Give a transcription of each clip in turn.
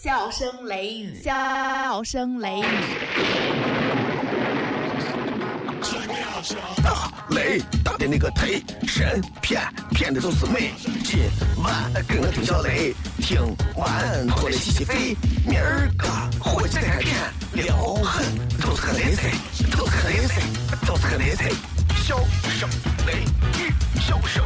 笑声雷雨，笑声雷雨。大雷大的那个忒神骗骗的都是美。今晚跟我听小雷，听完过来洗洗肺。明儿个火起来片，撩狠都是个雷菜，都是个雷菜，都是个雷菜。笑声雷雨，笑声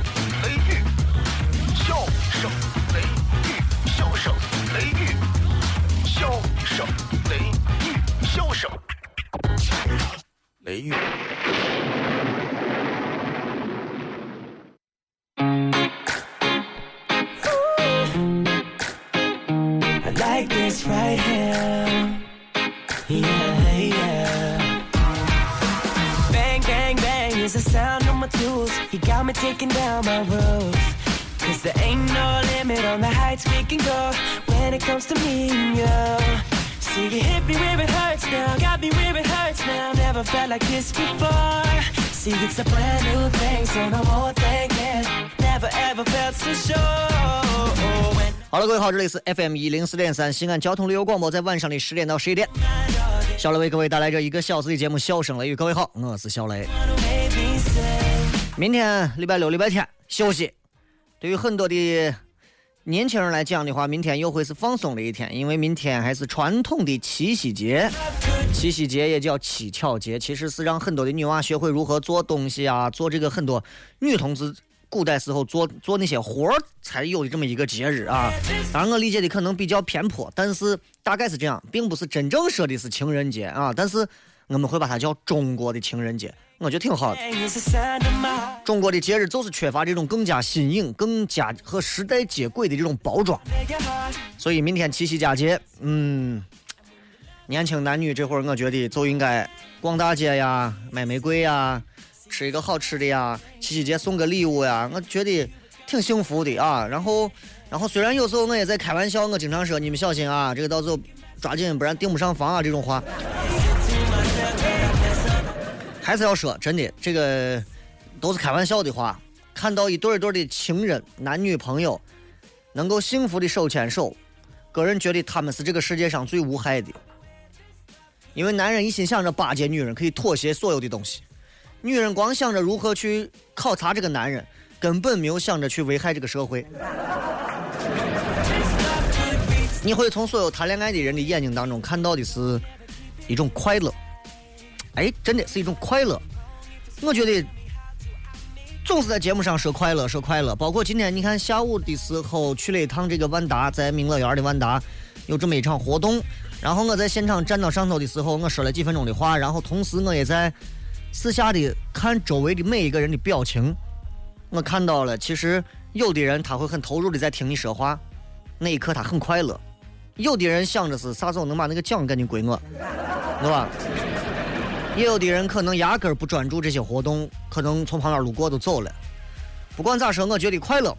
笑声雷雨，笑声雷雨。I like this right here. Yeah, yeah. Bang, bang, bang is the sound of my tools. You got me taking down my roof. Cause there ain't no limit on the heights we can go when it comes to me and you. See, you hit me where it hurts now, got me where it hurts now. Never felt like this before. See, it's a brand new thing, so no more thinking. Never ever felt so sure. When 好了，各位好，这里是 FM 一零四点三西安交通旅游广播，在晚上的十点到十一点，小雷为各位带来这一个小时的节目《笑声雷雨》。各位好，我是小雷。made me say. 明天礼拜六、礼拜天休息，对于很多的年轻人来讲的话，明天又会是放松的一天，因为明天还是传统的七夕节。七夕节也叫乞巧节，其实是让很多的女娃学会如何做东西啊，做这个很多女同志古代时候做做那些活儿才有的这么一个节日啊。当然，我理解的可能比较偏颇，但是大概是这样，并不是真正说的是情人节啊，但是我们会把它叫中国的情人节，我觉得挺好的。中国的节日就是缺乏这种更加新颖、更加和时代接轨的这种包装所以明天七夕佳节，嗯，年轻男女这会儿我觉得就应该逛大街呀，买玫瑰呀，吃一个好吃的呀，七夕节送个礼物呀，我觉得挺幸福的啊。然后，然后虽然有时候我也在开玩笑，我经常说你们小心啊，这个到时候抓紧，不然订不上房啊这种话。还是要说，真的，这个都是开玩笑的话。看到一对一对的情人，男女朋友能够幸福的手牵手，个人觉得他们是这个世界上最无害的。因为男人一心想着巴结女人，可以妥协所有的东西；女人光想着如何去考察这个男人，根本没有想着去危害这个社会。你会从所有谈恋爱的人的眼睛当中看到的是一种快乐，哎，真的是一种快乐。我觉得总是在节目上说快乐，说快乐。包括今天你看下午的时候去了一趟这个万达，在明乐园的万达有这么一场活动，然后我在现场站到上头的时候，我说了几分钟的话，然后同时我也在私下的看周围的每一个人的表情，我看到了，其实有的人他会很投入的在听你说话，那一刻他很快乐；有的人想着是啥时候能把那个奖赶紧归我，对吧？也有的人可能压根儿不专注这些活动，可能从旁边路过都走了。不管咋说，我觉得快乐，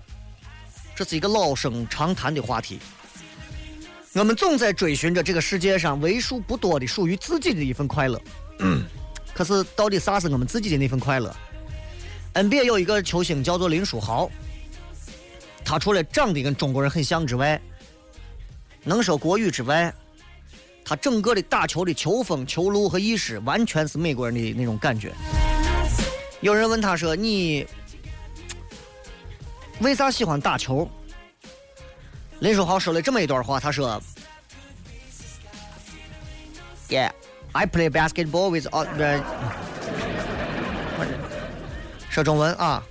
这是一个老生常谈的话题。我们总在追寻着这个世界上为数不多的属于自己的一份快乐。可是，到底啥是我们自己的那份快乐？NBA 有一个球星叫做林书豪，他除了长得跟中国人很像之外，能说国语之外，他整个的打球的球风、球路和意识，完全是美国人的那种感觉。有人问他说：“你 为啥喜欢打球？”林书豪说了这么一段话，他说：“Yeah, I play basketball with all the。”说中文啊，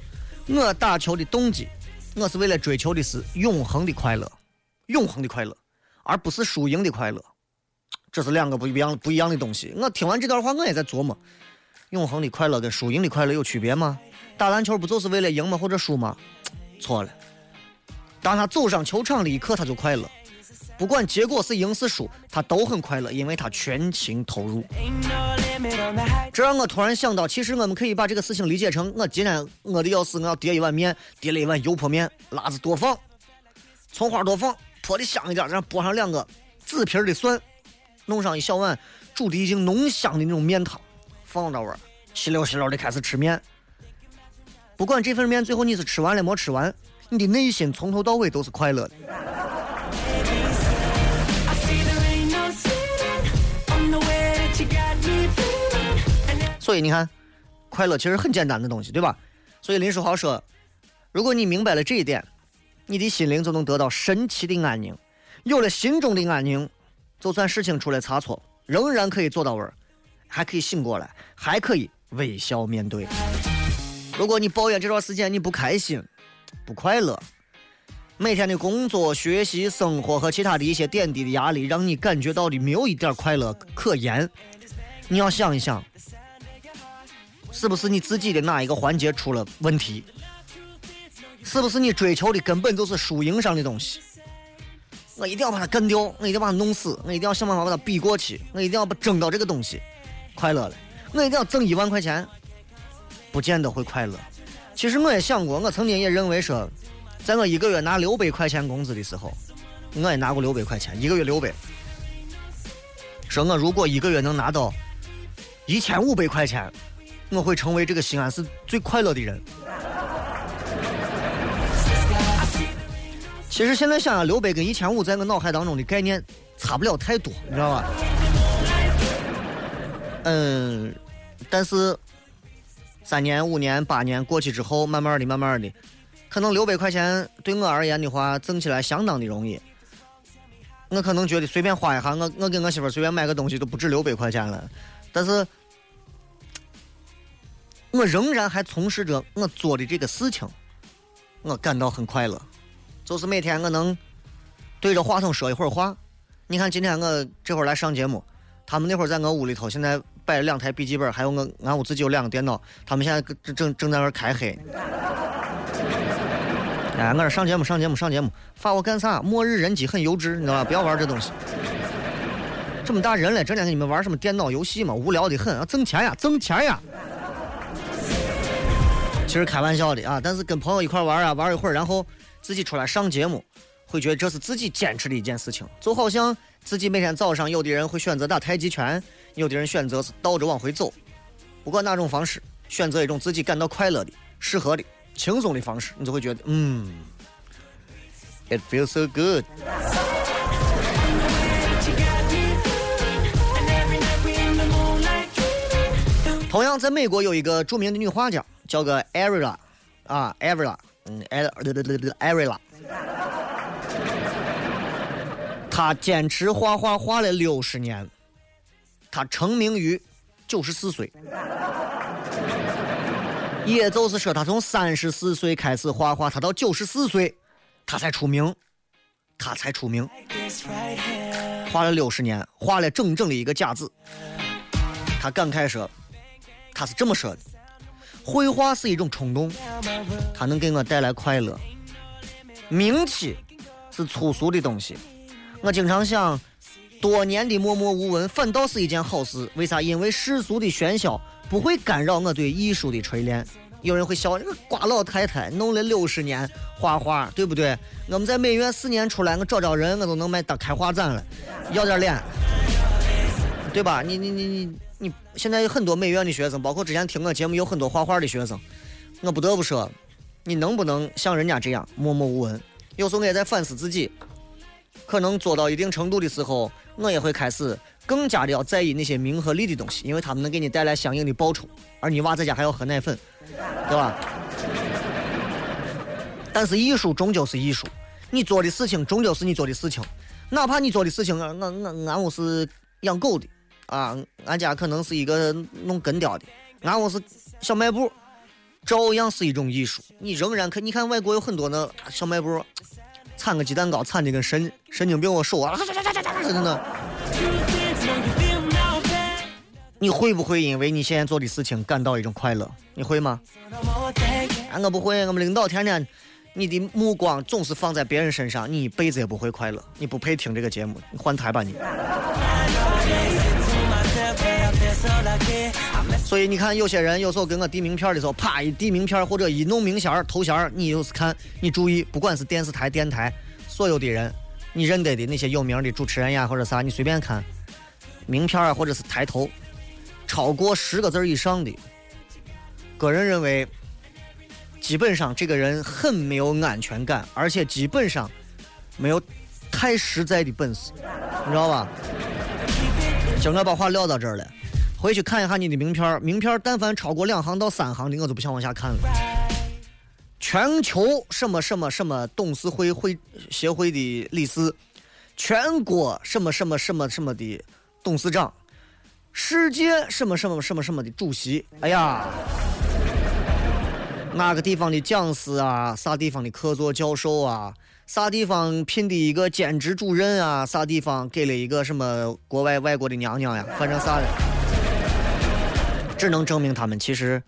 我打球的动机，我是为了追求的是永恒的快乐，永恒的快乐，而不是输赢的快乐。这是两个不一样不一样的东西。我听完这段话，我也在琢磨：永恒的快乐跟输赢的快乐有区别吗？打篮球不就是为了赢吗？或者输吗？错了。当他走上球场的一刻，他就快乐。不管结果是赢是输，他都很快乐，因为他全情投入。这让我突然想到，其实我们可以把这个事情理解成：我今天我的要是我要叠一碗面，叠了一碗油泼面，辣子多放，葱花多放，泼的香一点，然后剥上两个紫皮的蒜，弄上一小碗煮的已经浓香的那种面汤，放着味，稀溜稀溜的开始吃面。不管这份面最后你是吃完了没吃完，你的内心从头到尾都是快乐的。所以你看，快乐其实很简单的东西，对吧？所以林书豪说，如果你明白了这一点，你的心灵就能得到神奇的安宁，有了心中的安宁。就算事情出了差错，仍然可以做到位，还可以醒过来，还可以微笑面对。如果你抱怨这段时间你不开心、不快乐，每天的工作、学习、生活和其他的一些点滴的压力，让你感觉到的没有一点快乐可言，你要想一想，是不是你自己的哪一个环节出了问题？是不是你追求的根本就是输赢上的东西？我一定要把它干掉，我一定要把它弄死，我一定要想办法把它逼过去，我一定要把争到这个东西快乐了，我一定要挣一万块钱，不见得会快乐。其实我也想过，我曾经也认为说，在我一个月拿六百块钱工资的时候，我也拿过六百块钱，一个月六百。说我如果一个月能拿到一千五百块钱，我会成为这个西安市最快乐的人。其实现在想想，六百跟一千五在我脑海当中的概念差不了太多，你知道吧？嗯，但是三年、五年、八年过去之后，慢慢的、慢慢的，可能六百块钱对我而言的话，挣起来相当的容易。我可能觉得随便花一下，我我给我媳妇随便买个东西都不止六百块钱了。但是，我仍然还从事着我做的这个事情，我感到很快乐。就是每天我能对着话筒说一会儿话。你看今天我这会儿来上节目，他们那会儿在我屋里头，现在摆了两台笔记本，还有我俺屋自己有两个电脑，他们现在正正在那儿开黑。哎，我这上节目上节目上节目，发我干啥？末日人机很幼稚，你知道吧？不要玩这东西。这么大人了，整天跟你们玩什么电脑游戏嘛？无聊的很，要挣钱呀，挣钱呀。其实开玩笑的啊，但是跟朋友一块玩啊，玩一会儿，然后。自己出来上节目，会觉得这是自己坚持的一件事情，就好像自己每天早上，有的人会选择打太极拳，有的人选择是倒着往回走，不管哪种方式，选择一种自己感到快乐的、适合的、轻松的方式，你就会觉得，嗯，it feels so good。同样，在美国有一个著名的女画家，叫个 Arila，啊，Arila。嗯，艾对对对对，艾瑞拉，他坚持画画画了六十年，他成名于九十四岁，也就是说，他从三十四岁开始画画，他到九十四岁，他才出名，他才出名，画了六十年，画了整整的一个甲子。他感慨说，他是这么说的。绘画是一种冲动，它能给我带来快乐。名气是粗俗的东西，我经常想，多年的默默无闻反倒是一件好事。为啥？因为世俗的喧嚣不会干扰我对艺术的锤炼。有人会笑，那个瓜老太太弄了六十年画画，对不对？我们在美院四年出来，我找找人，我都能卖当开画展了，要点脸，对吧？你你你。你你现在有很多美院的学生，包括之前听我节目有很多画画的学生，我不得不说，你能不能像人家这样默默无闻？有时候我也在反思自己，可能做到一定程度的时候，我也会开始更加的要在意那些名和利的东西，因为他们能给你带来相应的报酬，而你娃在家还要喝奶粉，对吧？但是艺术终究是艺术，你做的事情终究是你做的事情，哪怕你做的事情，我我俺屋是养狗的。啊，俺家可能是一个弄根雕的，俺我是小卖部，照样是一种艺术。你仍然可，你看外国有很多那小卖部，产个鸡蛋糕，产的跟神神经病我手啊，真的。你会不会因为你现在做的事情感到一种快乐？你会吗？啊，我不会。我们领导天天，你的目光总是放在别人身上，你一辈子也不会快乐。你不配听这个节目，你换台吧你。所以你看，有些人有时候给我递名片的时候，啪一递名片或者一弄名衔头衔你就是看，你注意，不管是电视台、电台，所有的人，你认得的那些有名的主持人呀，或者啥，你随便看，名片啊，或者是抬头，超过十个字以上的，个人认为，基本上这个人很没有安全感，而且基本上没有太实在的本事，你知道吧？行，我把话撂到这儿了。回去看一下你的名片名片但凡超过两行到三行的，我就不想往下看了。全球什么什么什么董事会会协会的理事，全国什么什么什么什么的董事长，世界什么什么什么什么的主席。哎呀，哪个地方的讲师啊？啥地方的客座教授啊？啥地方聘的一个兼职主任啊？啥地方给了一个什么国外外国的娘娘呀？反正啥的，只能证明他们其实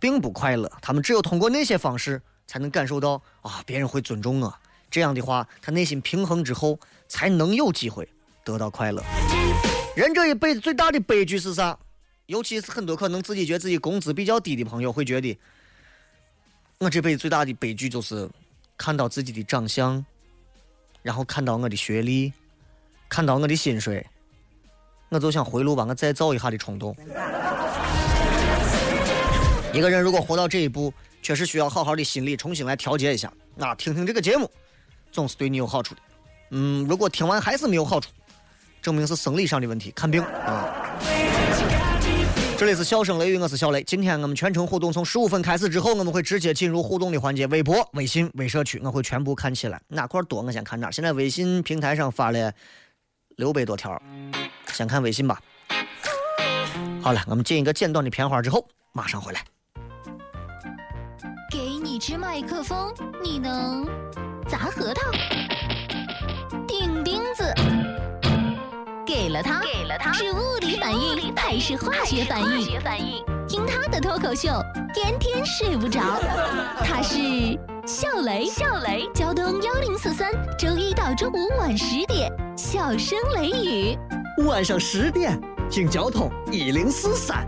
并不快乐。他们只有通过那些方式，才能感受到啊，别人会尊重我。这样的话，他内心平衡之后，才能有机会得到快乐。人这一辈子最大的悲剧是啥？尤其是很多可能自己觉得自己工资比较低的朋友会觉得，我这辈子最大的悲剧就是看到自己的长相，然后看到我的学历，看到我的薪水，我就想回炉把我再造一下的冲动。一个人如果活到这一步，确实需要好好的心理重新来调节一下。那，听听这个节目，总是对你有好处的。嗯，如果听完还是没有好处，证明是生理上的问题，看病啊。这里是笑声雷雨，我是小雷。今天我们全程互动，从十五分开始之后，我们会直接进入互动的环节。微博、微信、微社区，我会全部看起来，哪块多我先看哪。现在微信平台上发了六百多条，先看微信吧。好了，我们进一个简短的片花之后，马上回来。给你支麦克风，你能砸核桃、钉钉子？给了他，给了他，是物理反应还是化学反应？听他的脱口秀，天天睡不着。他是笑雷，笑雷，交通幺零四三，周一到周五晚十点，笑声雷雨。晚上十点，听交通一零四三。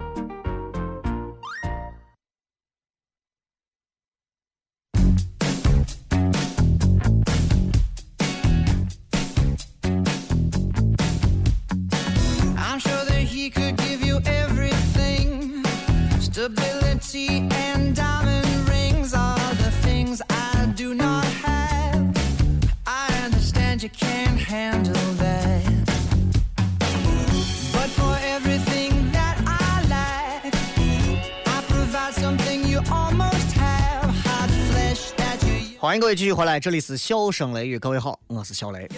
欢迎各位继续回来，这里是笑声雷雨，各位好，我是小雷。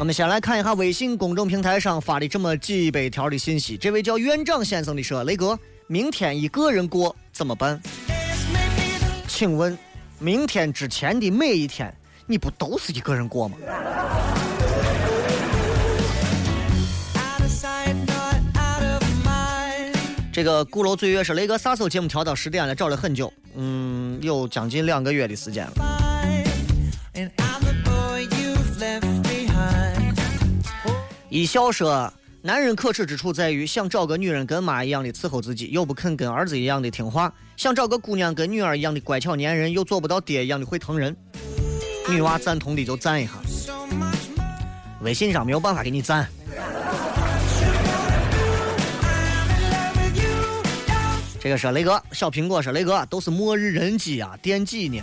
我们先来看一下微信公众平台上发的这么几百条的信息。这位叫院长先生的说：“雷哥，明天一个人过怎么办？请问，明天之前的每一天，你不都是一个人过吗？”这个鼓楼醉月是雷哥啥时候节目调到十点了？找了很久，嗯，有将近两个月的时间了。一笑说：“男人可耻之处在于想找个女人跟妈一样的伺候自己，又不肯跟儿子一样的听话；想找个姑娘跟女儿一样的乖巧粘人，又做不到爹一样的会疼人。”女娃赞同的就赞一下，微信上没有办法给你赞。这个是雷哥，小苹果说雷哥都是末日人机啊，电几呢？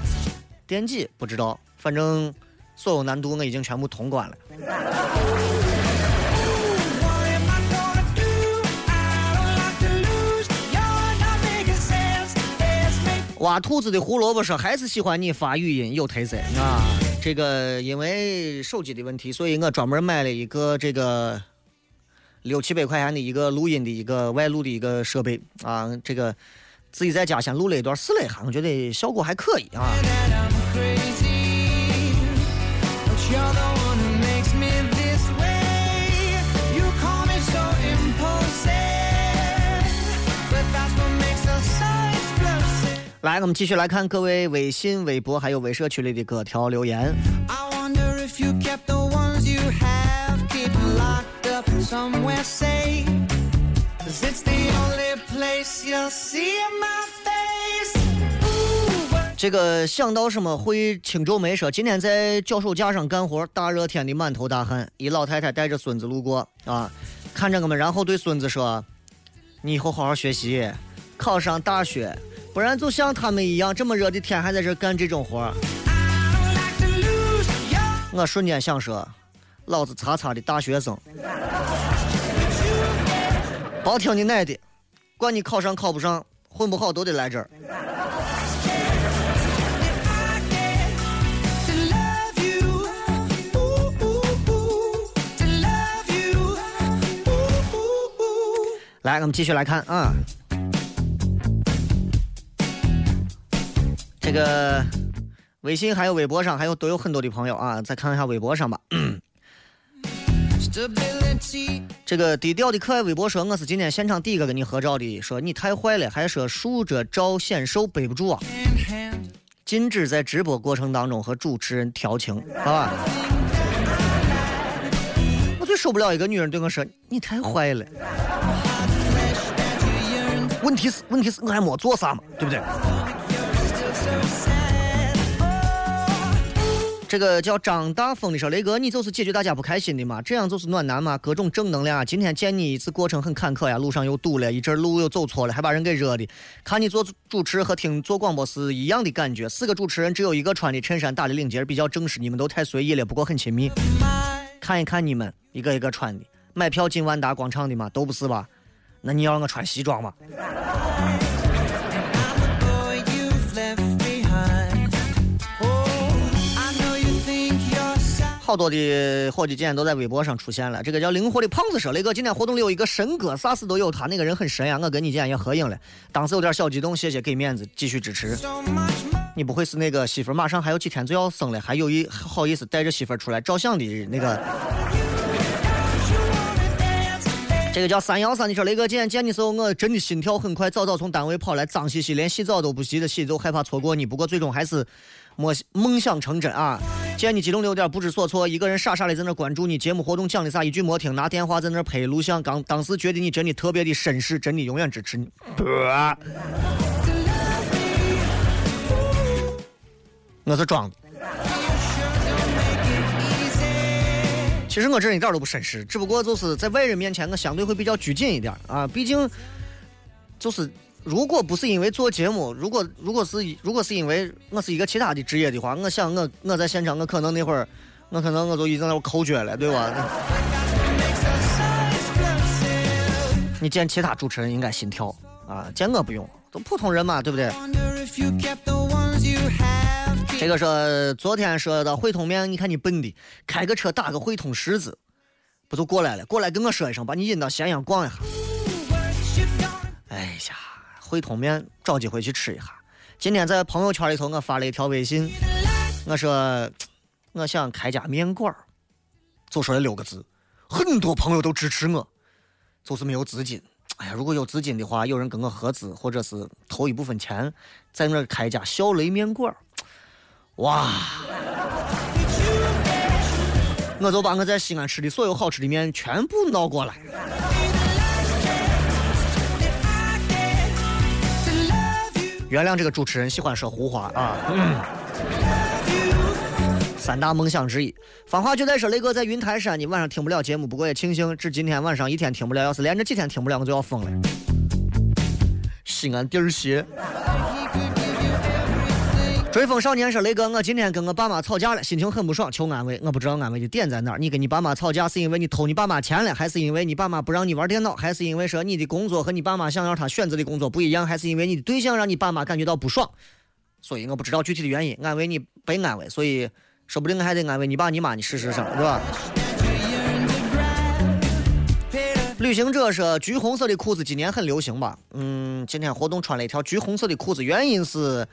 电几不知道，反正所有难度我已经全部通关了。挖兔子的胡萝卜说还是喜欢你发语音有特色啊。这个因为手机的问题，所以我专门买了一个这个六七百块钱的一个录音的一个外录的一个设备啊。这个自己在家先录了一段试了一下，我觉得效果还可以啊。来，我们继续来看各位微信、微博还有微社区里的各条留言。I wonder if you kept the ones you have. Somewhere safe. Cause it's the only place you'll see my face. 这个想到什么会轻皱眉说，今天在脚手架上干活，大热天的满头大汗，一老太太带着孙子路过啊，看着我们，然后对孙子说：“你以后好好学习，考上大学，不然就像他们一样，这么热的天还在这干这种活儿。I don't like to lose. You're ”我瞬间想说，老子擦擦的大学生。包听你奶的，管你考上考不上，混不好都得来这儿。来，我们继续来看啊，这个微信还有微博上还有都有很多的朋友啊，再看一下微博上吧。这个低调的可爱微博说，我是今天现场第一个跟你合照的，说你太坏了，还说竖着照显瘦背不住啊。禁止在直播过程当中和主持人调情，好吧？我最受不了一个女人对我说：“你太坏了。”问题是，问题是我还没做啥嘛，对不对？这个叫张大风的说：“雷哥，你就是解决大家不开心的嘛？这样就是暖男嘛？各种正能量啊！今天见你一次过程很坎坷呀，路上又堵了，一阵路又走错了，还把人给热的。看你做主持和听做广播是一样的感觉。四个主持人只有一个穿的衬衫打的领结比较正式，你们都太随意了，不过很亲密。看一看你们一个一个穿的，买票进万达广场的嘛，都不是吧？那你要我穿西装吗？好多的伙计今天都在微博上出现了。这个叫灵活的胖子说：“雷哥，今天活动里有一个神哥，啥事都有他，那个人很神呀、我跟你今天也合影了，当时有点小激动，谢谢给面子，继续支持。你不会是那个媳妇儿马上还有几天就要生了，还有一好意思带着媳妇儿出来照相的那个？这个叫三幺三，的说雷哥今天见你时候，我真的心跳很快，早早从单位跑来，脏兮兮，连洗澡都不洗的洗，就害怕错过你。不过最终还是梦梦想成真啊！见你激动的有点不知所措，一个人傻傻的在那关注你节目活动讲的啥，一句没听，拿电话在那拍录像。刚当时觉得你真的特别的绅士，真的永远支持你。我是装的。其实我这一点都不绅士，只不过就是在外人面前，我相对会比较拘谨一点啊。毕竟，就是如果不是因为做节目，如果如果是如果是因为我是一个其他的职业的话，我想我我在现场，我可能那会儿，我可能我就已经在那抠脚了，对吧？你见其他主持人应该心跳啊，见我不用，都普通人嘛，对不对？这个说昨天说到汇通面，你看你笨的，开个车打个汇通十字，不就过来了？过来跟我说一声，把你引到咸阳逛一下。哎呀，汇通面找机会去吃一下。今天在朋友圈里头，我发了一条微信，我说我想开家面馆儿就说了六个字，很多朋友都支持我，就是没有资金。哎呀，如果有资金的话，有人跟我合资，或者是投一部分钱，在那开一家小雷面馆儿哇！我就把我在西安吃的所有好吃的面全部闹过来。原谅这个主持人喜欢说胡话啊。嗯三大梦想之一，芳华就在说雷哥在云台山，你晚上听不了节目，不过也庆幸，只今天晚上一天听不了，要是连着几天听不了，我就要疯了。西安地儿斜。追风少年说：“雷哥，我今天跟我爸妈吵架了，心情很不爽，求安慰。我不知道安慰的点在哪儿。你跟你爸妈吵架是因为你偷你爸妈钱了，还是因为你爸妈不让你玩电脑，还是因为说你的工作和你爸妈想要他选择的工作不一样，还是因为你的对象让你爸妈感觉到不爽？所以我不知道具体的原因，安慰你被安慰，所以说不定还得安慰你爸你妈，你试试上，是吧？”旅行者说：“橘红色的裤子今年很流行吧？嗯，今天活动穿了一条橘红色的裤子，原因是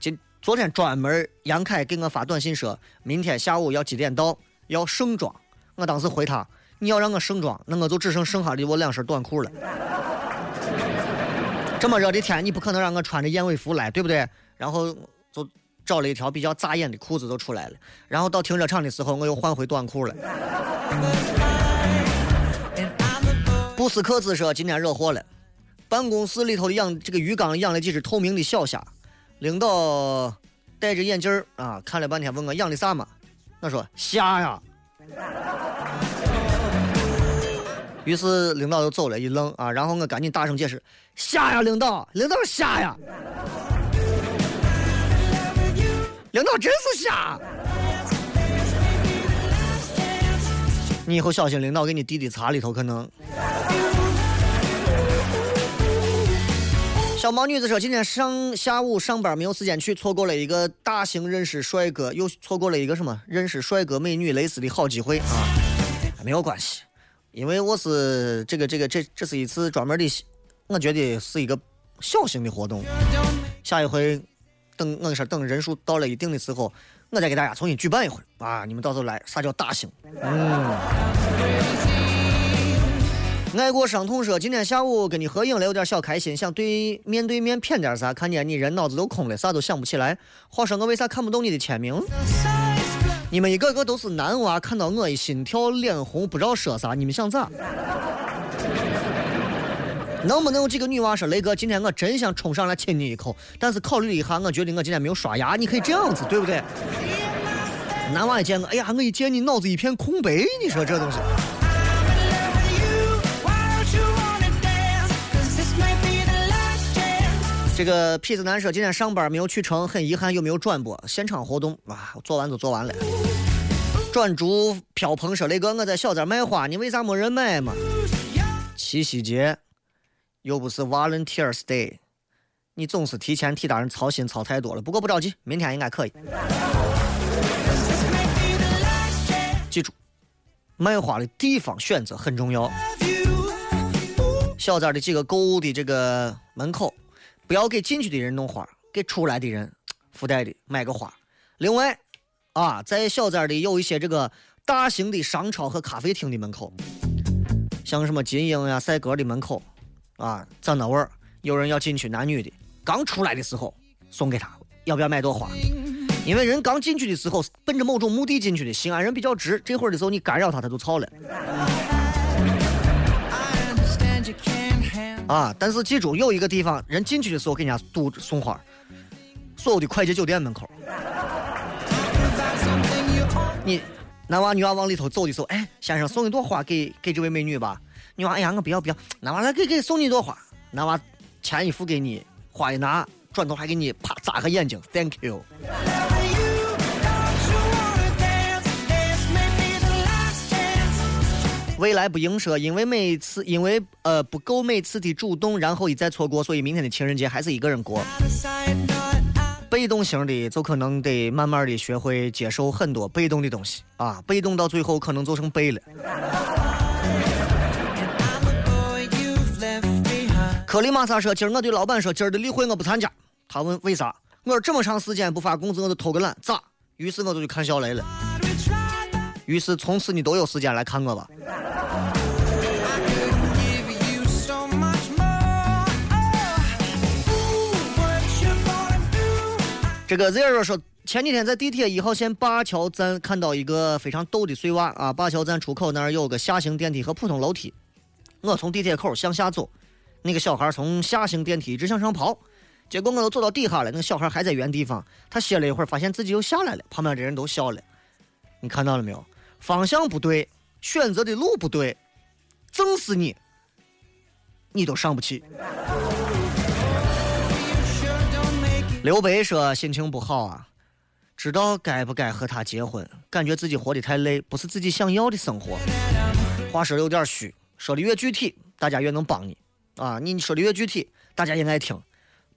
今昨天专门杨凯给我发短信说，明天下午要几点到，要盛装。我当时回他，你要让我盛装，那我就只剩剩下的我两身短裤了。这么热的天，你不可能让我穿着燕尾服来，对不对？然后就找了一条比较扎眼的裤子就出来了。然后到停车场的时候，我又换回短裤了。布斯克兹说今天惹祸了，办公室里头养这个鱼缸养了几只透明的小虾，领导戴着眼镜啊，看了半天问我养的啥嘛，我说虾呀。于是领导就走了，一愣啊，然后我赶紧大声解释：虾呀，领导，领导虾呀，领导真是虾。你以后小心，领导给你递的茶里头可能。小毛女子说：“今天上下午上班没有时间去，错过了一个大型认识帅哥，又错过了一个什么认识帅哥美女蕾丝的好机会啊！没有关系，因为我是这个这个这这是一次专门的，我觉得是一个小型的活动。下一回等我说等人数到了一定的时候，我再给大家重新举办一回啊！你们到时候来，啥叫大型？嗯。”爱过伤痛说：“今天下午跟你合影了，有点小开心，想对面对面谝点啥。看见你人脑子都空了，啥都想不起来。话说我为啥看不懂你的签名？你们一个个都是男娃，看到我一心跳，脸红，不知道说啥。你们想咋？能不能有几个女娃说雷哥，今天我真想冲上来亲你一口，但是考虑一下，我觉得我今天没有刷牙。你可以这样子，对不对？男娃一见我，哎呀，我一见你脑子一片空白，你说这东西。”这个痞子男说今天上班没有去成，很遗憾，有没有转播现场活动？哇，做完就做完了。转竹飘蓬说雷哥，我在小寨卖花，你为啥没人买嘛？七夕节又不是 Valentine's Day，你总是提前替大人操心操太多了。不过不着急，明天应该可以。记住，卖花的地方选择很重要。小寨的几个购物的这个门口。不要给进去的人弄花，给出来的人附带的买个花。另外，啊，在小寨的有一些这个大型的商超和咖啡厅的门口，像什么金鹰呀、赛格的门口，啊，在那味儿，有人要进去，男女的，刚出来的时候送给他，要不要买朵花？因为人刚进去的时候奔着某种目的进去的，西安人比较直，这会儿的时候你干扰他，他就操了。啊！但是记住，有一个地方，人进去的时候给人家堵送花，所有的快捷酒店门口。你男娃女娃往里头走的时候，哎，先生送一朵花给给这位美女吧。女娃，哎呀，我不要不要。男娃来给给送你一朵花。男娃钱一付给你，花一拿，转头还给你啪眨个眼睛，Thank you。未来不应说，因为每次因为呃不够每次的主动，然后一再错过，所以明天的情人节还是一个人过。被动型的就可能得慢慢的学会接受很多被动的东西啊，被动到最后可能就成背了。克里马萨说：“今儿我对老板说，今儿的例会我不参加。”他问为啥？我说这么长时间不发工资，我就偷个懒，咋？于是我就去看小雷了。于是从此你都有时间来看我吧。这个 zero 说，前几天在地铁一号线灞桥站看到一个非常逗的碎娃啊！灞桥站出口那儿有个下行电梯和普通楼梯，我从地铁口向下走，那个小孩从下行电梯一直向上跑，结果我都走到底下了，那个小孩还在原地方，他歇了一会儿，发现自己又下来了，旁边的人都笑了，你看到了没有？方向不对，选择的路不对，正是你，你都上不去。刘备说心情不好啊，知道该不该和他结婚，感觉自己活得太累，不是自己想要的生活。话说的有点虚，说的越具体，大家越能帮你啊。你说的越具体，大家也爱听。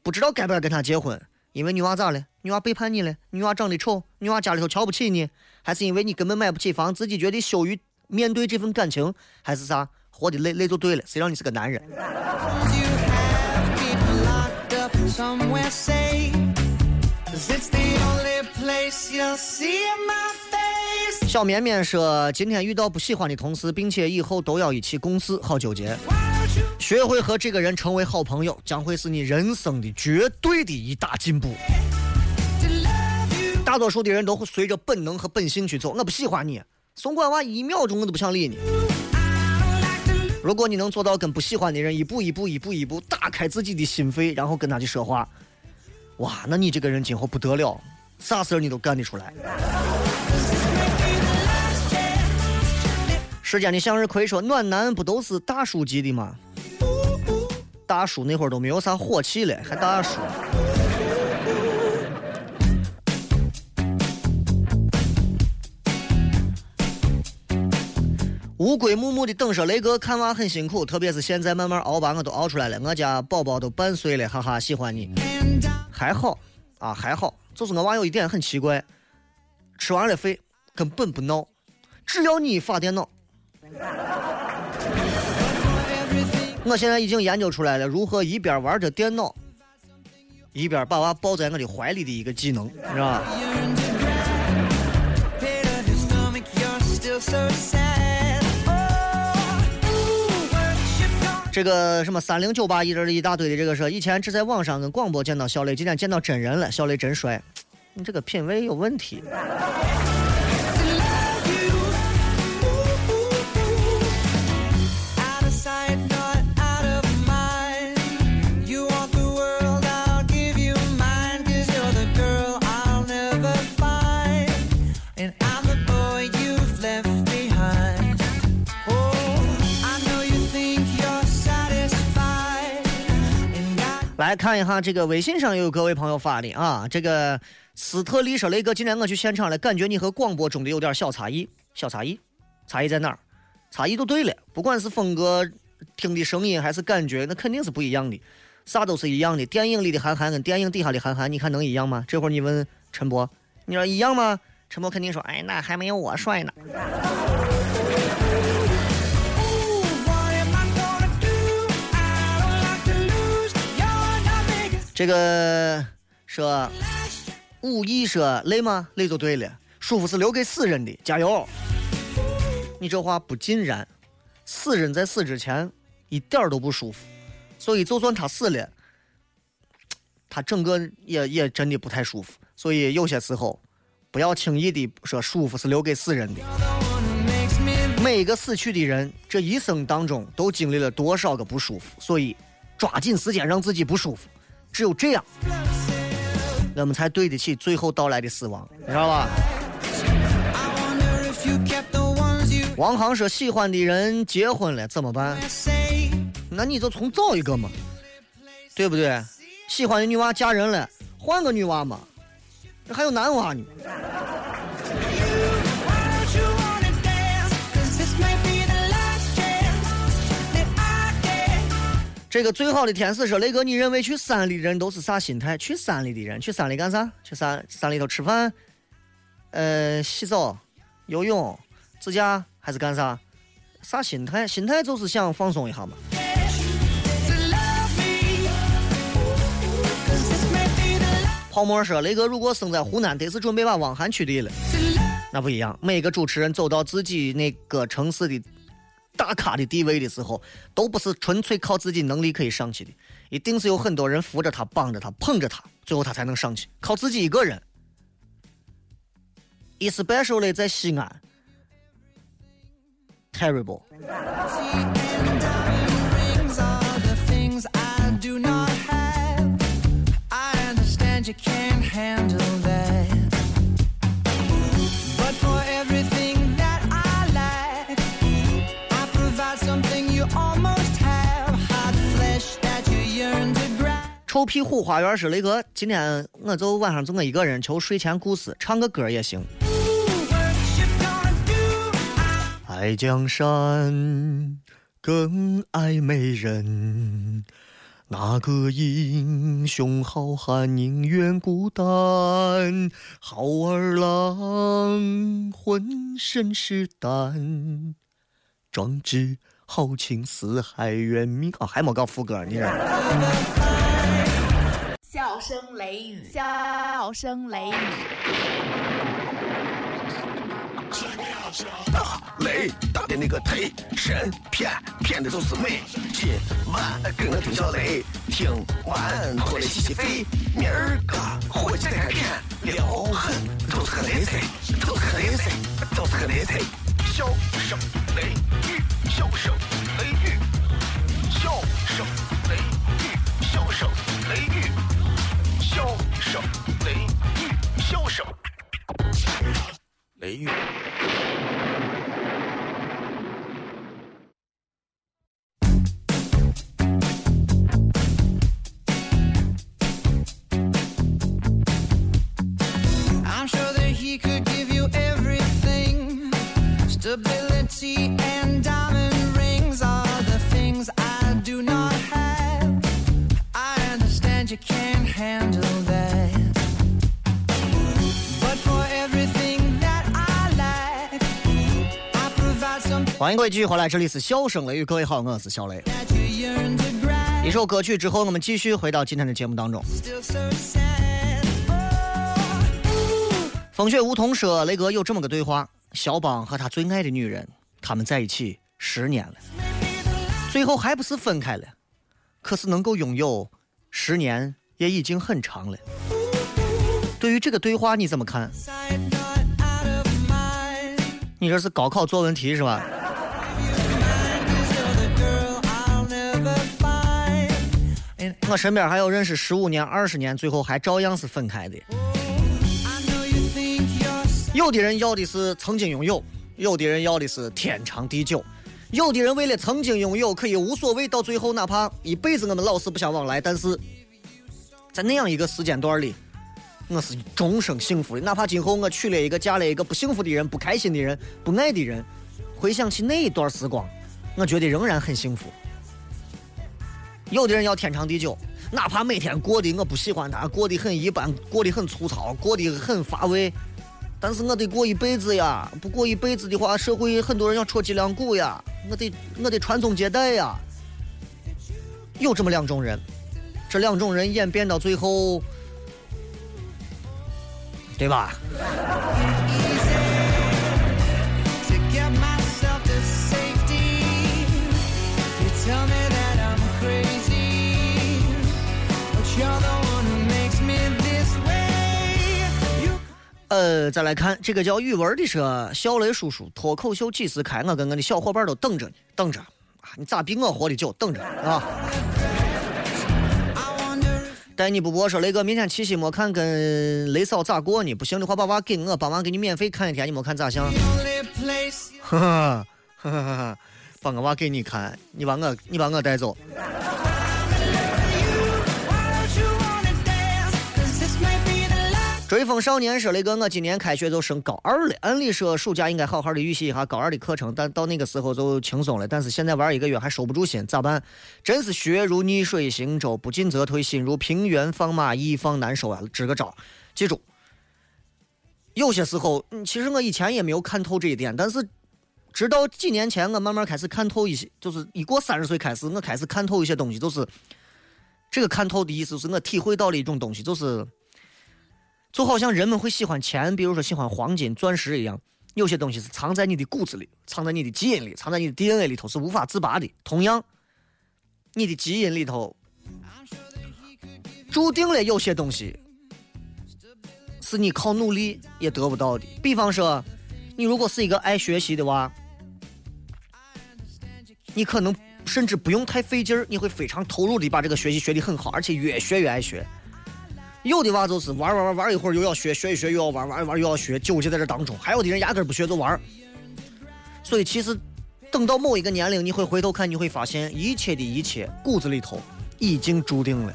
不知道该不该跟他结婚，因为女娃咋了？女娃背叛你了？女娃长得丑？女娃家里头瞧不起你？还是因为你根本买不起房，自己觉得羞于面对这份感情，还是啥？活得累累就对了，谁让你是个男人？小绵绵说：“今天遇到不喜欢的同事，并且以后都要一起共事，好纠结。学会和这个人成为好朋友，将会是你人生的绝对的一大进步。”大多数的人都会随着本能和本性去走。我不喜欢你，送管娃一秒钟我都不想理你。如果你能做到跟不喜欢的人一步一步、一步一步打开自己的心扉，然后跟他去说话，哇，那你这个人今后不得了，啥事儿你都干得出来。世间的向日葵说：“暖男不都是大叔级的吗？大叔那会儿都没有啥火气了，还大叔。”乌龟木木的等说雷哥看娃很辛苦，特别是现在慢慢熬吧，我都熬出来了，我家宝宝都半岁了，哈哈，喜欢你，还好啊，还好，就是我娃有一点很奇怪，吃完了饭根本不闹，只要你一发电脑。我现在已经研究出来了，如何一边玩着电脑，一边把娃抱在我的怀里的一个技能，是吧？这个什么三零九八一这一大堆的这个说，以前只在网上跟广播见到小雷，今天见到真人了，小雷真帅，你这个品味有问题。来看一下这个微信上有各位朋友发的啊，这个斯特利说雷哥，今天我去现场了，感觉你和广播中的有点小差异，小差异，差异在哪儿？差异都对了，不管是风格、听的声音还是感觉，那肯定是不一样的，啥都是一样的。电影里的韩寒跟电影底下的韩寒，你看能一样吗？这会儿你问陈博，你说一样吗？陈博肯定说，哎，那还没有我帅呢。这个说武艺说累吗？累就对了，舒服是留给死人的，加油！你这话不尽然，死人在死之前一点儿都不舒服，所以就算他死了，他整个也也真的不太舒服。所以有些时候不要轻易的说舒服是留给死人的。每一个死去的人，这一生当中都经历了多少个不舒服，所以抓紧时间让自己不舒服，只有这样，我们才对得起最后到来的死亡，你知道吧？王航说喜欢的人结婚了怎么办？那你就重找一个嘛，对不对？喜欢的女娃嫁人了，换个女娃嘛，这还有男娃呢。这个最好的天使说：“雷哥，你认为去山里的人都是啥心态？去山里的人，去山里干啥？去山山里头吃饭，呃，洗澡、游泳、自驾还是干啥？啥心态？心态就是想放松一下嘛。泡沫说：雷哥，如果生在湖南，得是准备把汪涵取缔了。那不一样，每个主持人走到自己那个城市的大咖的地位的时候，都不是纯粹靠自己能力可以上去的，一定是有很多人扶着他、帮着他、捧着他，最后他才能上去。靠自己一个人，especially 在西安，terrible。臭屁虎花园是雷哥，今天我就晚上就我一个人求睡前故事，唱个歌也行。爱江山更爱美人，哪个英雄好汉宁愿孤单？好儿郎浑身是胆，壮志豪情四海远名。啊，还没搞副歌，你这。笑声雷雨，笑声雷雨，大雷打的那个忒神骗骗的就是美，今晚跟我听小雷，听完过来洗洗肺，明儿个回去再看片，撩狠都是个雷菜，都是个雷菜，都是个雷菜，笑声雷雨，笑声欢迎各位继续回来，这里是笑声雷雨，各位好，我是小雷。一首歌曲之后，我们继续回到今天的节目当中。风雪梧桐说：“雷哥有这么个对话，肖邦和他最爱的女人，他们在一起十年了，最后还不是分开了？可是能够拥有十年，也已经很长了。对于这个对话你怎么看？你这是高考作文题是吧？我身边还有认识十五年、二十年，最后还照样是分开的。有的人要的是曾经拥有，有的人要的是天长地久，有的人为了曾经拥有可以无所谓，到最后哪怕一辈子我们老死不相往来，但是在那样一个时间段里，我是终生幸福的。哪怕今后我娶了一个、嫁了一个不幸福的人、不开心的人、不爱的人，回想起那一段时光，我觉得仍然很幸福。有的人要天长地久，哪怕每天过得我不喜欢他，过得很一般，过得很粗糙，过得很乏味，但是我得过一辈子呀！不过一辈子的话，社会很多人要戳脊梁骨呀，我得我得传宗接代呀。有这么两种人，这两种人演变到最后，对吧？呃，再来看这个叫语文的说，小雷叔叔脱口秀几时开？我跟我的小伙伴都等着呢，等着啊！你咋比我活的久？等着啊！带你不播说雷哥，明天七夕没看跟雷嫂咋过呢？不行的话，把娃给我，把娃给你免费看一天，你没看咋想？the only place you 哈哈哈哈哈！把我娃给你看，你把我你把我带走。追风少年说：“雷哥，我今年开学就升高二了，按理说暑假应该好好的预习一下高二的课程，但到那个时候就轻松了。但是现在玩一个月还收不住心，咋办？真是学如逆水行舟，不进则退，心如平原放马，一放难收啊！支个招，记住，有些时候，嗯，其实我以前也没有看透这一点，但是直到几年前，我慢慢开始看透一些，就是一过三十岁开始，我开始看透一些东西，就是这个看透的意思，是我体会到了一种东西，就是。”就好像人们会喜欢钱，比如说喜欢黄金、钻石一样，有些东西是藏在你的骨子里，藏在你的基因里，藏在你的 DNA 里头，是无法自拔的。同样，你的基因里头注定了有些东西是你靠努力也得不到的。比方说，你如果是一个爱学习的娃，你可能甚至不用太费劲儿，你会非常投入的把这个学习学得很好，而且越学越爱学。有的娃就是玩玩玩玩一会儿又要学，学一学又要玩，玩一玩又要学，纠结在这当中；还有的人压根不学就玩。所以其实等到某一个年龄，你会回头看，你会发现一切的一切骨子里头已经注定了。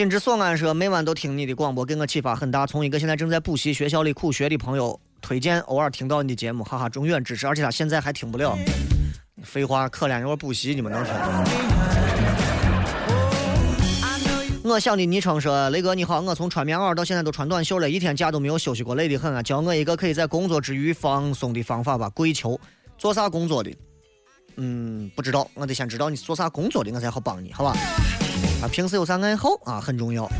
心之所安说，每晚都听你的广播，给我启发很大。从一个现在正在补习学校里苦学的朋友推荐，偶尔听到你的节目，哈哈，永远支持。而且他现在还听不了。废话，可怜我补习，你们能听我想的昵称说：“雷哥你好，我从穿棉袄到现在都穿短袖了，一天假都没有休息过，累得很啊！教我一个可以在工作之余放松的方法吧。跪求，做啥工作的？嗯，不知道，我得先知道你是做啥工作的，我才好帮你，好吧？啊，平时有啥爱好啊，很重要。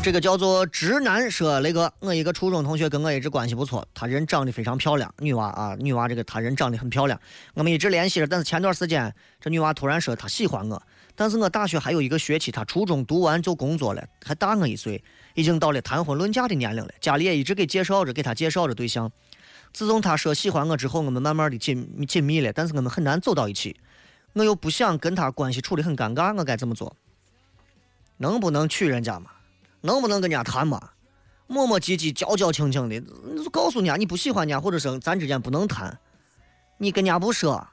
这个叫做直男说，雷哥，我一个初中同学跟我一直关系不错，她人长得非常漂亮，女娃啊，女娃这个她人长得很漂亮，我们一直联系着，但是前段时间这女娃突然说她喜欢我，但是我大学还有一个学期，她初中读完就工作了，还大我一岁，已经到了谈婚论嫁的年龄了，家里也一直给介绍着，给他介绍着对象。自从他说喜欢我之后，我们慢慢的紧紧密了，但是我们很难走到一起，我又不想跟他关系处得很尴尬，我该怎么做？能不能娶人家嘛？能不能跟人家谈嘛？磨磨唧唧、矫矫情情的，你就告诉人家你不喜欢人家，或者说咱之间不能谈，你跟人家不说，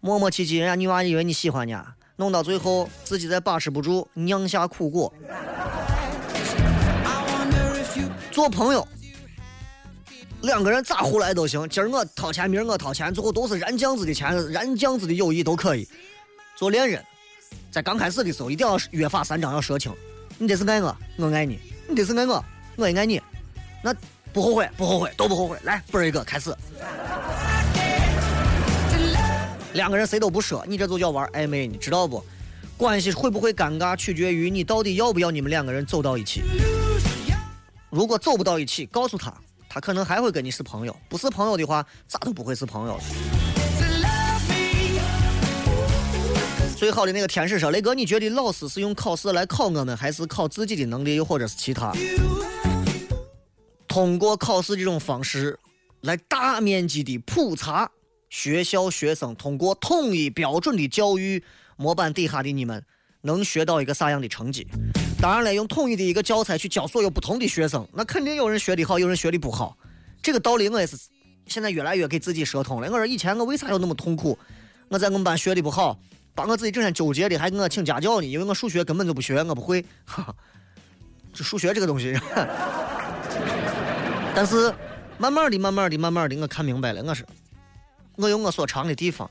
磨磨唧唧，人家女娃以为你喜欢人家，弄到最后自己再把持不住，酿下苦果。做朋友，两个人咋胡来都行，今儿我掏钱，明儿我掏钱，最后都是燃酱子的钱，燃酱子的友谊都可以。做恋人，在刚开始的时候一定要约法三章，要说清，你这是爱我，我爱你；你这是爱我，我也爱你。那不后悔，不后悔，都不后悔。来，嘣儿一个，开始。两个人谁都不说，你这就叫玩暧昧，你知道不？关系会不会尴尬，取决于你到底要不要你们两个人走到一起。如果走不到一起，告诉他，他可能还会跟你是朋友；不是朋友的话，咋都不会是朋友。最好的那个天使说：“雷哥，你觉得老师是用考试来考我们，还是考自己的能力，又或者是其他？通过考试这种方式来大面积的普查学校学生，通过统一标准的教育模板底下的你们能学到一个啥样的成绩？当然了，用统一的一个教材去教所有不同的学生，那肯定有人学的好，有人学的不好。这个道理我也是现在越来越给自己说通了。我说以前我为啥要那么痛苦？我在我们班学的不好。”把我自己整天纠结的，还给我请家教呢，因为我数学根本就不学，我不会。哈哈，这数学这个东西，但是慢慢的、慢慢的、慢慢的，我看明白了，我是我用我所长的地方，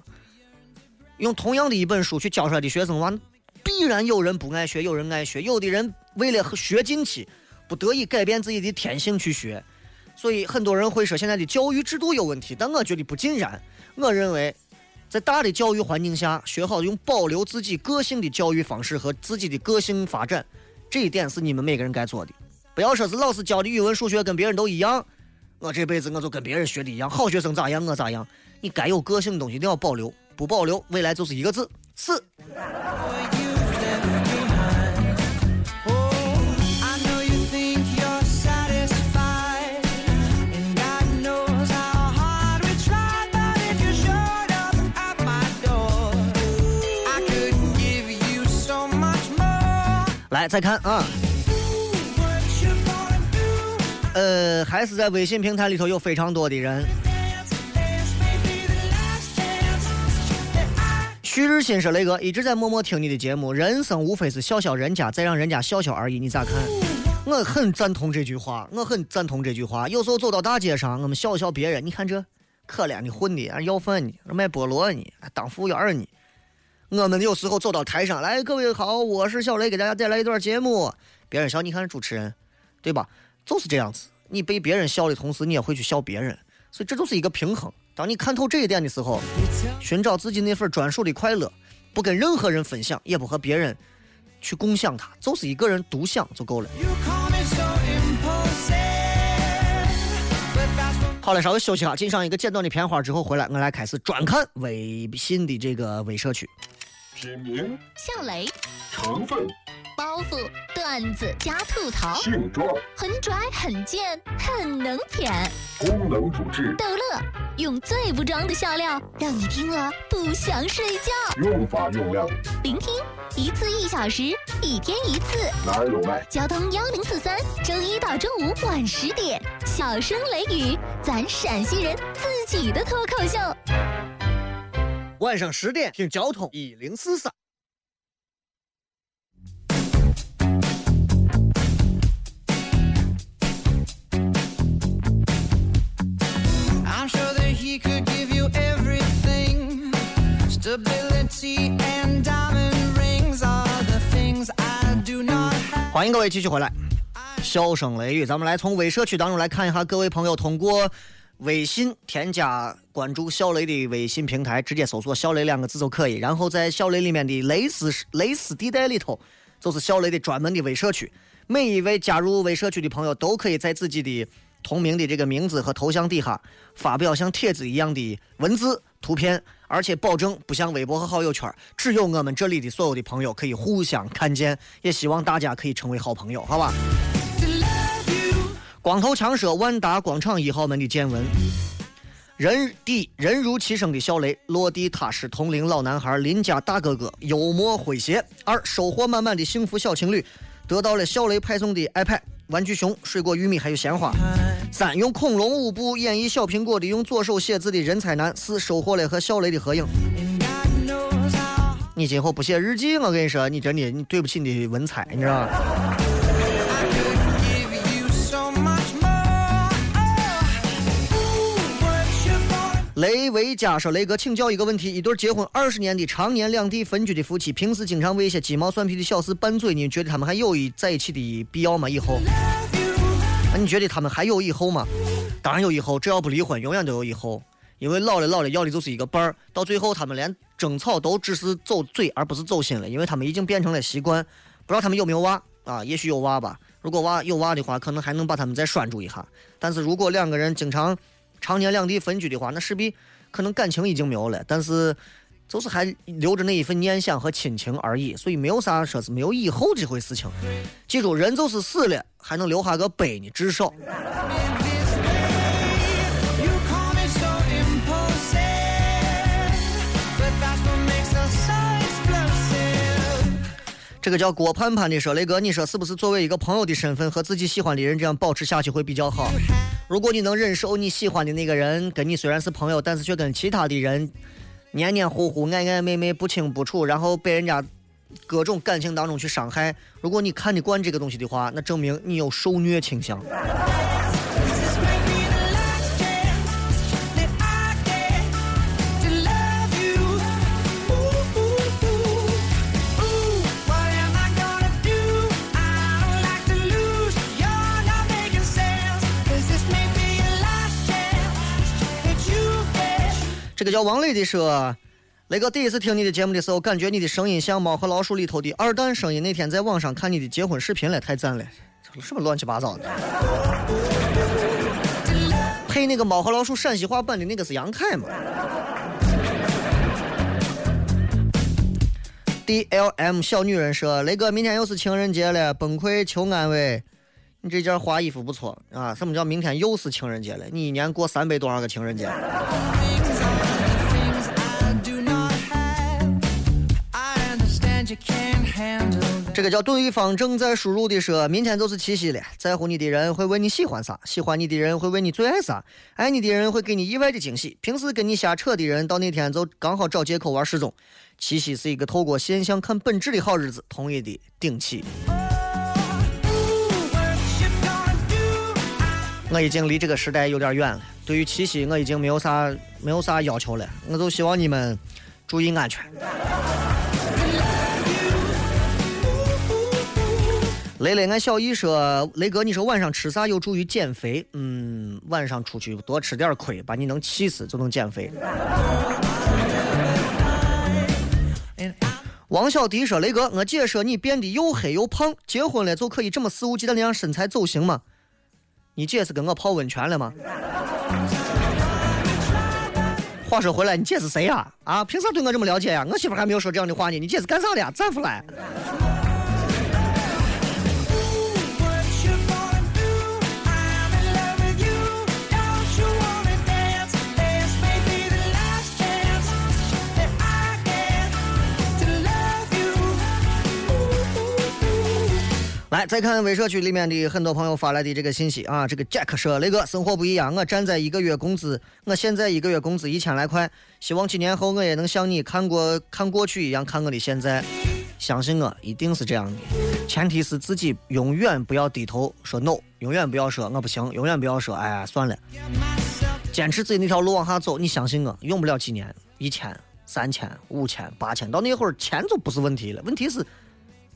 用同样的一本书去教出来的学生完，必然有人不爱学，有人爱学，有的人为了学进去，不得已改变自己的天性去学，所以很多人会说现在的教育制度有问题，但我觉得不尽然，我认为。在大的教育环境下，学好用保留自己个性的教育方式和自己的个性发展，这一点是你们每个人该做的。不要说是老师教的语文、数学跟别人都一样，我这辈子我就跟别人学的一样，好学生咋样我咋样。你该有个性的东西一定要保留，不保留，未来就是一个字死。来，再看啊，呃，还是在微信平台里头有非常多的人。旭日新说雷哥一直在默默听你的节目，人生无非是笑笑人家，再让人家笑笑而已，你咋看？我很赞同这句话，我很赞同这句话。有时候走到大街上，我们笑笑别人，你看这可怜的混的，要饭呢，卖菠萝呢，当服务员呢。我们有时候走到台上来，各位好，我是小雷，给大家带来一段节目。别人笑，你看主持人，对吧？就是这样子。你被别人笑的同时，你也会去笑别人，所以这就是一个平衡。当你看透这一点的时候，寻找自己那份专属的快乐，不跟任何人分享，也不和别人去共享它，就是一个人独享就够了。好了，稍微休息哈，进上一个简短的片花之后回来，我来开始专看微信的这个微社区。品名：笑雷，成分：包袱、段子加吐槽，性状：很拽、很贱、很能舔，功能主治：逗乐，用最不装的笑料，让你听了不想睡觉。用法用量：聆听一次一小时，一天一次。哪儿有卖？交通幺零四三，周一到周五晚十点，小声雷雨，咱陕西人自己的脱口秀。晚上十点听交通一零四三。I'm sure that he could give you everything. Stability and diamond rings are the things I do not have. 欢迎各位继续回来，笑声雷雨，咱们来从微社区当中来看一下各位朋友通过微信添加关注小雷的微信平台，直接搜索“小雷”两个字就可以，然后在小雷里面的蕾丝蕾丝地带里头，就是小雷的专门的微社区。每一位加入微社区的朋友都可以在自己的同名的这个名字和头像底下发表像帖子一样的文字、图片，而且保证不像微博和好友圈，只有我们这里的所有的朋友可以互相看见。也希望大家可以成为好朋友，好吧？光头强说万达广场一号门的见闻。人第人如其声的小雷，落地踏实，同龄老男孩，邻家大哥哥，幽默诙谐。二收获满满的幸福小情侣，得到了小雷派送的 iPad、玩具熊、水果、玉米还有鲜花。三用恐龙舞步演绎小苹果的用左手写字的人才男。四收获了和小雷的合影。你今后不写日记，我跟你说，你真的你对不起你的文采，你知道吗？雷维佳说：“雷哥，请教一个问题：一对结婚二十年的常年两地分居的夫妻，平时经常为一些鸡毛蒜皮的小事拌嘴，你觉得他们还有一在一起的必要吗？以后？那你觉得他们还有以后吗？当然有以后，只要不离婚，永远都有以后。因为老了老了要的就是一个伴儿，到最后他们连争吵都只是走嘴而不是走心了，因为他们已经变成了习惯。不知道他们有没有娃啊？也许有娃吧。如果娃有娃的话，可能还能把他们再拴住一下。但是如果两个人经常常年两地分居的话，那势必可能感情已经没有了，但是就是还留着那一份念想和亲情而已。所以没有啥说是没有以后这回事情。记住，人就是死了还能留下个碑呢，至少。这个叫郭盼盼的说：“雷哥，你说是不是作为一个朋友的身份和自己喜欢的人这样保持下去会比较好？如果你能忍受你喜欢的那个人跟你虽然是朋友，但是却跟其他的人黏黏糊糊、暧暧昧昧、不清不楚，然后被人家各种感情当中去伤害。如果你看得惯这个东西的话，那证明你有受虐倾向。这个叫王磊的说，雷哥第一次听你的节目的时候，感觉你的声音像《猫和老鼠》里头的二蛋声音。那天在网上看你的结婚视频了，太赞了，什么乱七八糟的。配那个《猫和老鼠》陕西话版的那个是杨凯嘛？D L M 小女人说：“雷哥，明天又是情人节了，崩溃求安慰。你这件花衣服不错啊！什么叫明天又是情人节了？你一年过三百多少个情人节？”这个叫对方正在输入的说，明天就是七夕了，在乎你的人会问你喜欢啥，喜欢你的人会问你最爱啥，爱你的人会给你意外的惊喜，平时跟你瞎扯的人，到那天就刚好找借口玩失踪。七夕是一个透过现象看本质的好日子，同意的顶起。我已经离这个时代有点远了，对于七夕我已经没有啥没有啥要求了，我就希望你们注意安全。雷雷，俺小姨说，雷哥，你说晚上吃啥有助于减肥？嗯，晚上出去多吃点亏，把你能气死就能减肥。王小迪说，雷哥，我姐说你变得又黑又胖，结婚了就可以这么肆无忌惮的让身材走形吗？你姐是跟我泡温泉了吗？话说回来，你姐是谁呀、啊？凭啥对我这么了解呀、我媳妇还没有说这样的话呢。你姐是干啥的呀？丈夫来。来，再看微社区里面的很多朋友发来的这个信息啊，这个 Jack 说，雷哥，生活不一样，我站在一个月工资，我现在一个月工资一千来块，希望几年后我也能像你看过看过去一样看我的现在，相信我，一定是这样的，前提是自己永远不要低头说 no，永远不要说我不行，永远不要说哎呀算了，坚持自己那条路往下走，你相信我，用不了几年，一千、三千、五千、八千，到那会儿钱就不是问题了，问题是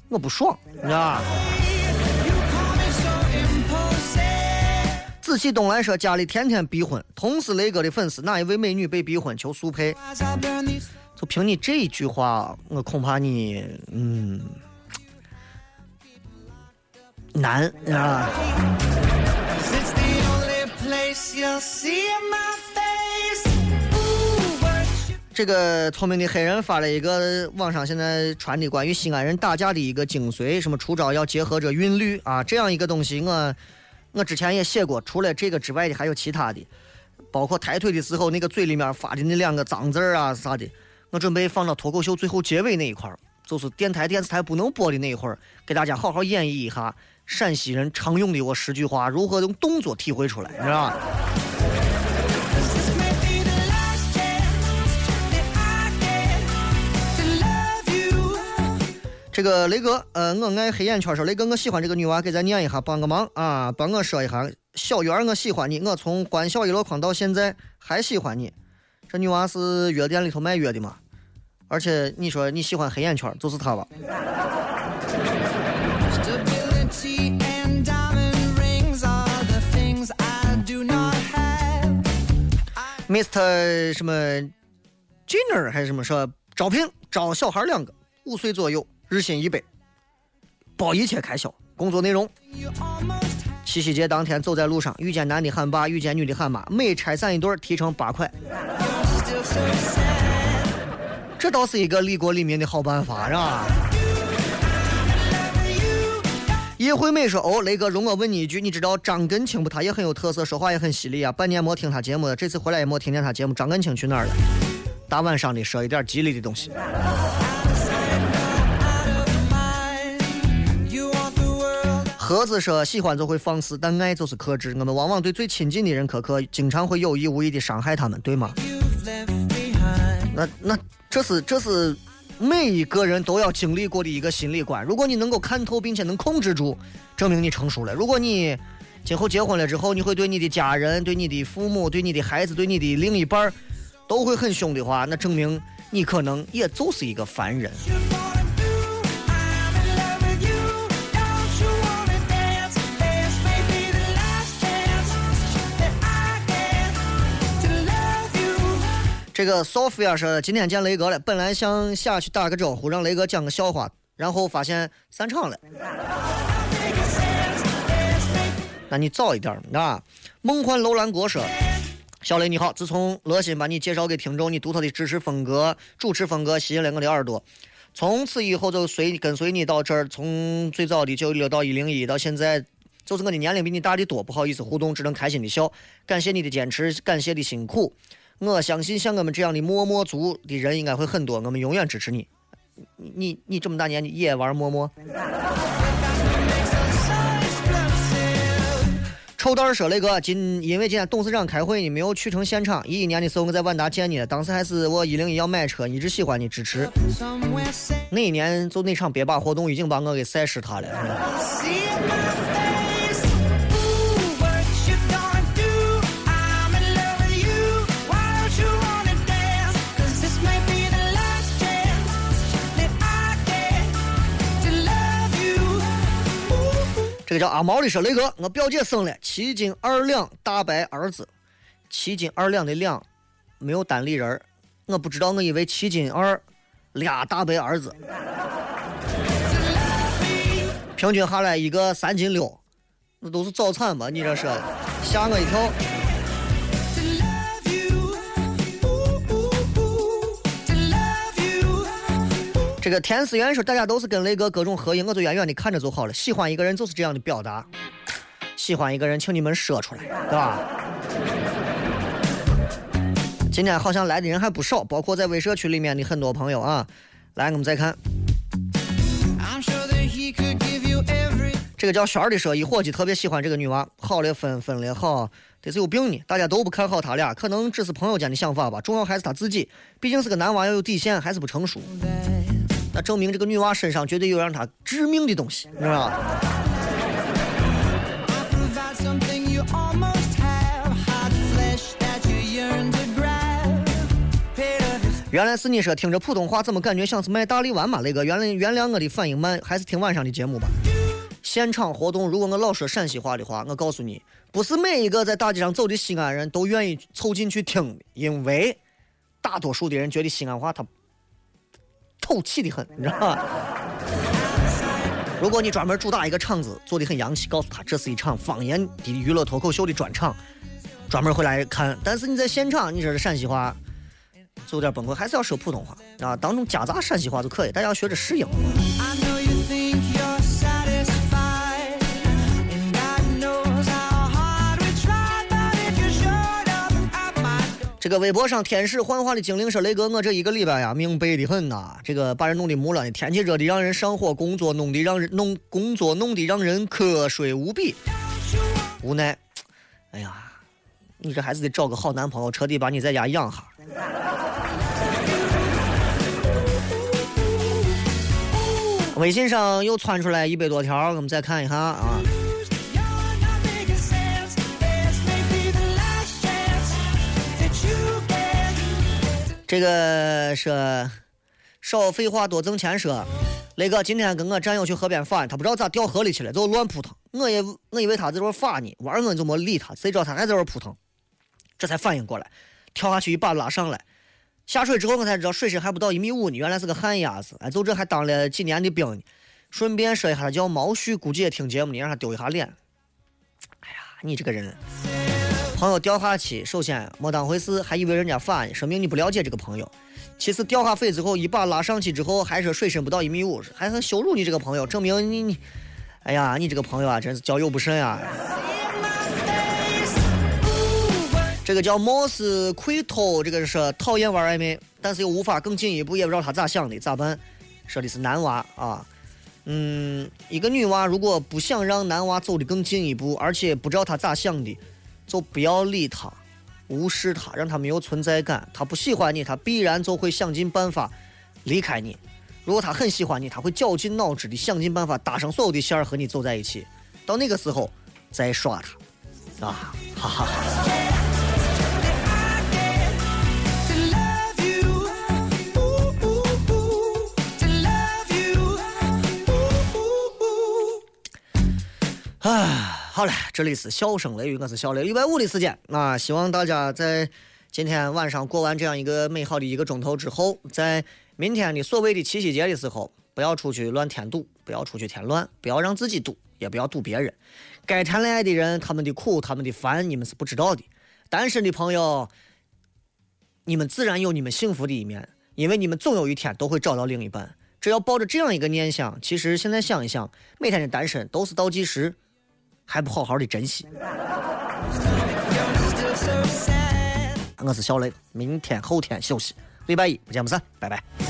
我不爽，你知道吧.紫气东来说，家里天天逼婚，同是雷哥的粉丝，哪一位美女被逼婚求速配就凭你这一句话，我恐怕你，嗯，难啊！It's the only 这个聪明的黑人发了一个网上现在传的关于西安人打架的一个精髓，什么出招要结合着韵律啊，这样一个东西我我之前也写过，除了这个之外的还有其他的，包括抬腿的时候那个嘴里面发的那两个脏字儿啊啥的，我准备放到脱口秀最后结尾那一块儿，就是电台电视台不能播的那一会儿，给大家好好演绎一下陕西人常用的我十句话如何用动作体会出来，是吧？这个雷哥，呃，我爱黑眼圈说，雷哥，我喜欢这个女娃，给咱念一下，帮个忙啊，帮我说一下。小圆，我喜欢你，我从欢笑一箩筐到现在还喜欢你。这女娃是药店里头卖药的嘛，而且你说你喜欢黑眼圈，就是她吧？？Mr 什么 Jenner 还是什么说招聘招小孩两个，五岁左右，日薪一百，包一切开销，工作内容。七夕节当天走在路上，遇见男的喊爸，遇见女的喊妈，每拆散一对提成八块。这倒是一个利国利民的好办法，是吧？叶惠美说：“哦，雷哥，容我问你一句，你知道张根清不？他也很有特色，说话也很犀利啊。半年没听他节目了，这次回来也没听见他节目。张根清去哪儿了？大晚上的说一点吉利的东西。盒子说：喜欢就会放肆，但爱就是克制。我们往往对最亲近的人苛刻，经常会有意无意的伤害他们，对吗.那那这是这是每一个人都要经历过的一个心理关。如果你能够看透并且能控制住，证明你成熟了。如果你今后结婚了之后，你会对你的家人、对你的父母、对你的孩子、对你的另一半儿都会很凶的话，那证明你可能也就是一个凡人。这个 Sophia 说，今天见雷哥了，本来想下去打个招呼，让雷哥讲个笑话，然后发现散场了。那你早一点啊！梦幻楼兰国说，小雷你好，自从乐心把你介绍给听众，你独特的知识风格、主持风格吸引了我的耳朵，从此以后就随跟随你到这儿，从最早的九六到一零一，到现在。就是我的年龄比你大的多，不好意思互动，只能开心的笑。感谢你的坚持，感谢的辛苦。我相信像我们这样的默默族的人应该会很多，我们永远支持你。你你你这么大年纪也玩陌陌？臭蛋儿说雷哥，今因为今天董事长开会，你没有去成现场。一一年的时候我在万达见你了，当时还是我一零一要买车，一直喜欢你支持。那一年就那场别把活动已经把我给晒湿他了。个叫阿毛的说雷哥，我表姐生了七斤二两大白儿子，七斤二两的两没有单立人儿我不知道，我以为七斤二俩大白儿子，平均下来一个三斤六，那都是早产吧？你这说的，吓我一跳。这个田思源说，大家都是跟雷哥各种合影，我就远远的看着就好了。喜欢一个人就是这样的表达，喜欢一个人，请你们说出来，对吧？今天好像来的人还不少，包括在微社区里面的很多朋友啊。来，我们再看这个叫轩儿的说，一伙计特别喜欢这个女娃，好了分，分了好，这是有病呢。大家都不看好他俩，可能只是朋友间的想法吧。重要还是他自己，毕竟是个男娃，要有底线，还是不成熟。那证明这个女娃身上绝对有让她致命的东西，你知道吧？原来是你说听着普通话，怎么感觉像是卖大力丸嘛？雷哥，原来原谅我的反应慢，还是听晚上的节目吧。现场活动，如果我老说陕西话的话，我告诉你，不是每一个在大街上走的西安人都愿意凑进去听，因为大多数的人觉得西安话它透气的很，你知道吗？如果你专门主打一个场子，做的很洋气，告诉他这是一场方言的娱乐脱口秀的专场，专门会来看。但是你在现场，你这是陕西话，就有点崩溃，还是要说普通话啊，当中夹杂陕西话就可以，大家要学着适应。这个微博上天使幻化的精灵说：“雷哥，我这一个礼拜呀，命背的很呐，这个把人弄得木了，天气热的让人上火，工作弄得让人弄工作弄得让人瞌睡无比，无奈，哎呀，你这还是得找个好男朋友，彻底把你在家养哈。”微信上又窜出来一百多条，我们再看一下啊。这个是少废话多挣钱说，雷哥今天跟我战友去河边耍，他不知道咋掉河里去了，就乱扑腾。我也我以为他在这儿耍呢，玩我就没理他，谁知道他还在这扑腾，这才反应过来，跳下去一把拉上来。下水之后我才知道水深还不到一米五呢，原来是个旱鸭子。哎，就这还当了几年的兵呢。顺便说一下，他叫毛旭，估计也听节目，你让他丢一下脸。哎呀，你这个人，朋友掉下去，首先没当回事，还以为人家反，说明你不了解这个朋友。其次掉下水之后，一把拉上去之后，还说水深不到一米五，还很羞辱你这个朋友，证明你你，哎呀，你这个朋友啊，真是交友不慎啊。这个叫貌似窥偷，这个是讨厌玩暧昧，但是又无法更进一步，也不知道他咋想的，咋办？说的是男娃啊，嗯，一个女娃如果不想让男娃走得更进一步，而且不知道他咋想的，就不要理他，无视他，让他没有存在感。他不喜欢你，他必然就会想尽办法离开你；如果他很喜欢你，他会绞尽脑汁的想尽办法搭上所有的线儿和你走在一起。到那个时候再耍他，啊，哈哈哈。To 好了，这里是笑声雷雨，我是小雷，礼拜五的时间啊，希望大家在今天晚上过完这样一个美好的一个钟头之后，在明天的所谓的七夕节的时候，不要出去乱添堵，不要出去添乱，不要让自己堵，也不要堵别人。该谈恋爱的人，他们的苦，他们的烦，你们是不知道的。单身的朋友，你们自然有你们幸福的一面，因为你们总有一天都会找到另一半。只要抱着这样一个念想，其实现在想一想，每天的单身都是倒计时，还不好好的珍惜。我是小雷，明天后天休息，礼拜一不见不散，拜拜。